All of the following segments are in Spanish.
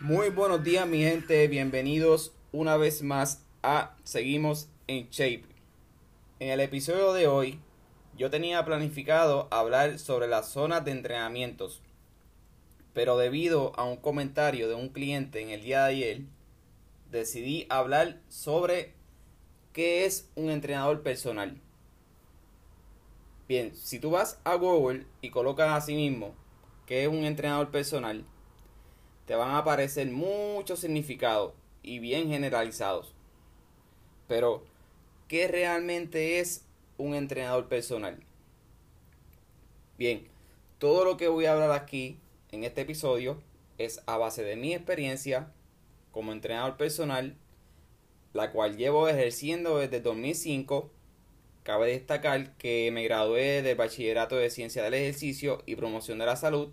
Muy buenos días mi gente, bienvenidos una vez más a Seguimos en Shape. En el episodio de hoy yo tenía planificado hablar sobre las zonas de entrenamientos, pero debido a un comentario de un cliente en el día de ayer, decidí hablar sobre qué es un entrenador personal. Bien, si tú vas a Google y colocas así mismo qué es un entrenador personal, te van a aparecer muchos significados y bien generalizados. Pero, ¿qué realmente es un entrenador personal? Bien, todo lo que voy a hablar aquí en este episodio es a base de mi experiencia como entrenador personal, la cual llevo ejerciendo desde 2005. Cabe destacar que me gradué del Bachillerato de Ciencia del Ejercicio y Promoción de la Salud.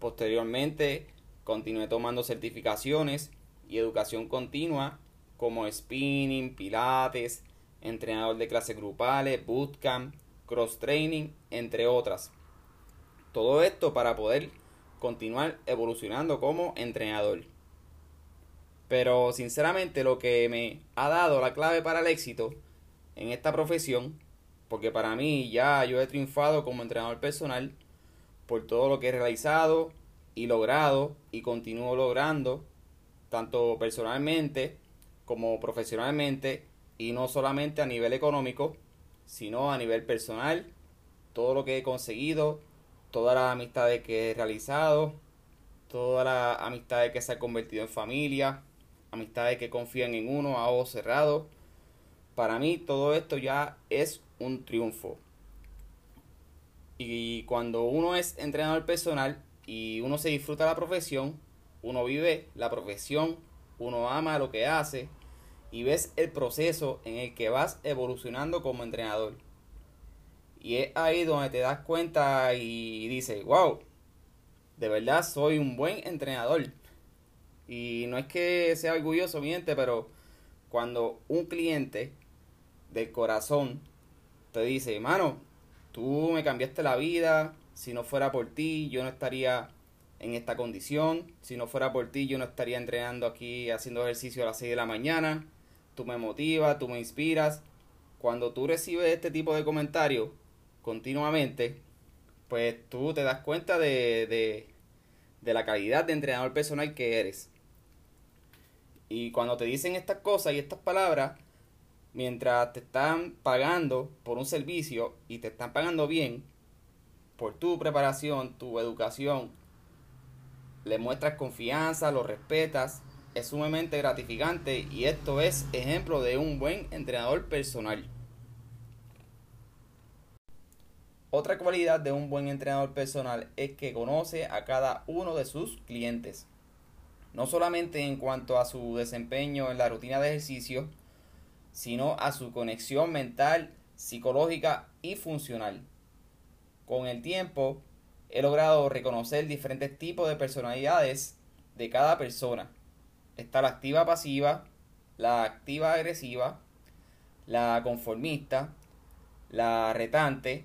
Posteriormente, continué tomando certificaciones y educación continua como spinning, pilates, entrenador de clases grupales, bootcamp, cross training, entre otras. Todo esto para poder continuar evolucionando como entrenador. Pero sinceramente lo que me ha dado la clave para el éxito en esta profesión, porque para mí ya yo he triunfado como entrenador personal por todo lo que he realizado y logrado y continúo logrando, tanto personalmente como profesionalmente, y no solamente a nivel económico, sino a nivel personal, todo lo que he conseguido, todas las amistades que he realizado, todas las amistades que se han convertido en familia, amistades que confían en uno a ojos cerrados. Para mí todo esto ya es un triunfo. Y cuando uno es entrenador personal y uno se disfruta la profesión, uno vive la profesión, uno ama lo que hace y ves el proceso en el que vas evolucionando como entrenador. Y es ahí donde te das cuenta y dices, wow, de verdad soy un buen entrenador. Y no es que sea orgulloso, miente, pero cuando un cliente del corazón te dice, mano, tú me cambiaste la vida, si no fuera por ti yo no estaría en esta condición, si no fuera por ti yo no estaría entrenando aquí haciendo ejercicio a las 6 de la mañana, tú me motivas, tú me inspiras. Cuando tú recibes este tipo de comentarios continuamente, pues tú te das cuenta de, de, de la calidad de entrenador personal que eres. Y cuando te dicen estas cosas y estas palabras, mientras te están pagando por un servicio y te están pagando bien por tu preparación, tu educación, le muestras confianza, lo respetas, es sumamente gratificante y esto es ejemplo de un buen entrenador personal. Otra cualidad de un buen entrenador personal es que conoce a cada uno de sus clientes no solamente en cuanto a su desempeño en la rutina de ejercicio, sino a su conexión mental, psicológica y funcional. Con el tiempo, he logrado reconocer diferentes tipos de personalidades de cada persona. Está la activa pasiva, la activa agresiva, la conformista, la retante,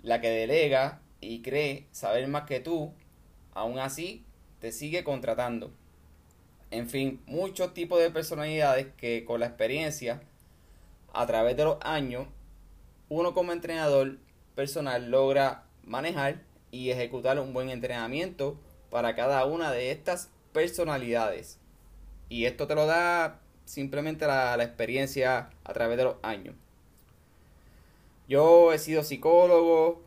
la que delega y cree saber más que tú, aún así te sigue contratando. En fin, muchos tipos de personalidades que con la experiencia, a través de los años, uno como entrenador personal logra manejar y ejecutar un buen entrenamiento para cada una de estas personalidades. Y esto te lo da simplemente la, experiencia a través de los años. Yo he sido psicólogo,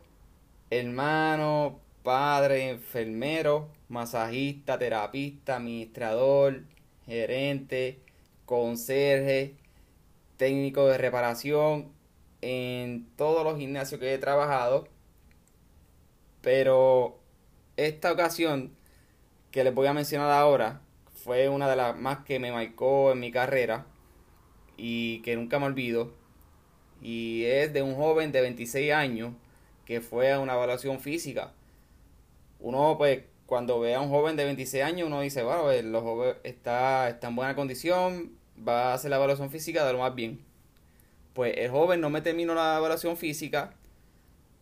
hermano, padre, enfermero, masajista, terapista, administrador, gerente, conserje, técnico de reparación en todos los gimnasios que he trabajado. Pero esta ocasión que les voy a mencionar ahora fue una de las más que me marcó en mi carrera y que nunca me olvido. Y es de un joven de 26 años que fue a una evaluación física. Uno pues cuando ve a un joven de 26 años, uno dice, bueno, el joven está, está en buena condición, va a hacer la evaluación física de lo más bien. Pues el joven no me terminó la evaluación física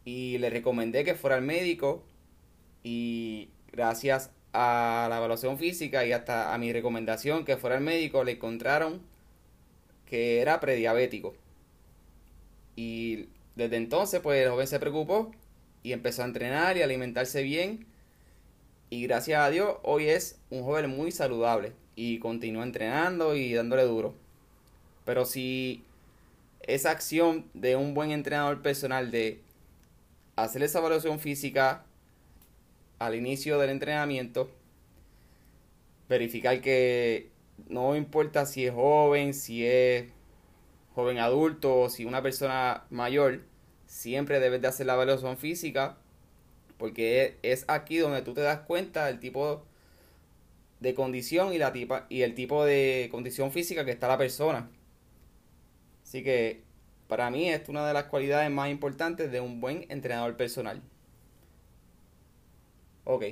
y le recomendé que fuera al médico y gracias a la evaluación física y hasta a mi recomendación que fuera el médico le encontraron que era prediabético. Y desde entonces pues el joven se preocupó y empezó a entrenar y alimentarse bien. Y gracias a Dios hoy es un joven muy saludable y continúa entrenando y dándole duro. Pero si esa acción de un buen entrenador personal de hacer esa evaluación física al inicio del entrenamiento, verificar que no importa si es joven, si es joven adulto o si una persona mayor, siempre debes de hacer la evaluación física porque es aquí donde tú te das cuenta del tipo de condición y, la tipa, y el tipo de condición física que está la persona. Así que para mí es una de las cualidades más importantes de un buen entrenador personal. Ok.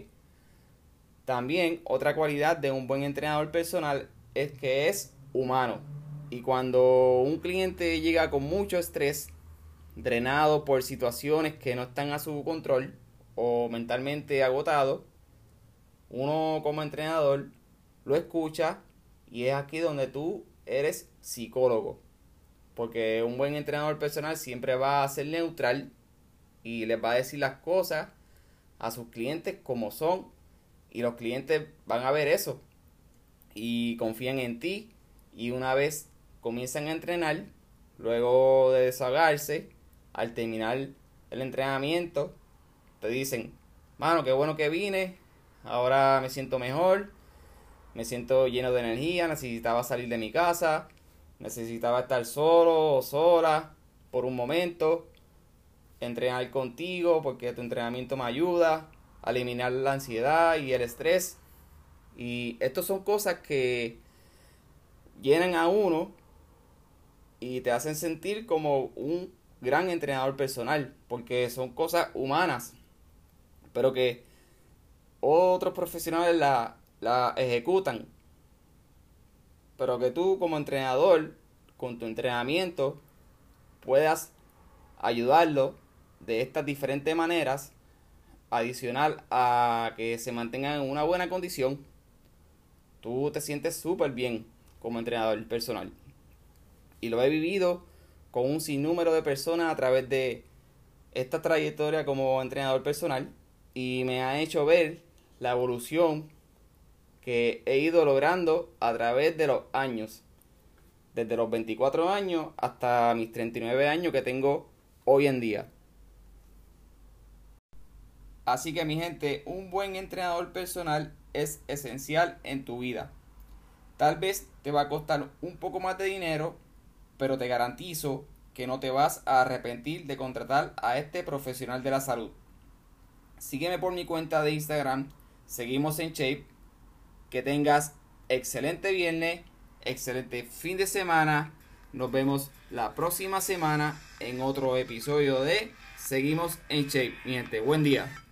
También otra cualidad de un buen entrenador personal es que es humano. Y cuando un cliente llega con mucho estrés, drenado por situaciones que no están a su control o mentalmente agotado, uno como entrenador lo escucha y es aquí donde tú eres psicólogo. Porque un buen entrenador personal siempre va a ser neutral y les va a decir las cosas a sus clientes como son. Y los clientes van a ver eso. Y confían en ti. Y una vez comienzan a entrenar, luego de desahogarse, al terminar el entrenamiento, te dicen, mano, qué bueno que vine, ahora me siento mejor, me siento lleno de energía, necesitaba salir de mi casa, necesitaba estar solo o sola por un momento, entrenar contigo porque tu entrenamiento me ayuda a eliminar la ansiedad y el estrés. Y estas son cosas que llenan a uno y te hacen sentir como un gran entrenador personal, porque son cosas humanas, pero que otros profesionales la, la ejecutan. Pero que tú como entrenador, con tu entrenamiento, puedas ayudarlo de estas diferentes maneras, adicional a que se mantengan en una buena condición, tú te sientes súper bien como entrenador personal. Y lo he vivido con un sinnúmero de personas a través de esta trayectoria como entrenador personal y me ha hecho ver la evolución que he ido logrando a través de los años. Desde los 24 años hasta mis 39 años que tengo hoy en día. Así que mi gente, un buen entrenador personal es esencial en tu vida. Tal vez te va a costar un poco más de dinero, pero te garantizo que no te vas a arrepentir de contratar a este profesional de la salud. Sígueme por mi cuenta de Instagram, seguimos en Shape. Que tengas excelente viernes, excelente fin de semana. Nos vemos la próxima semana en otro episodio de Seguimos en Shape. Mi gente, buen día.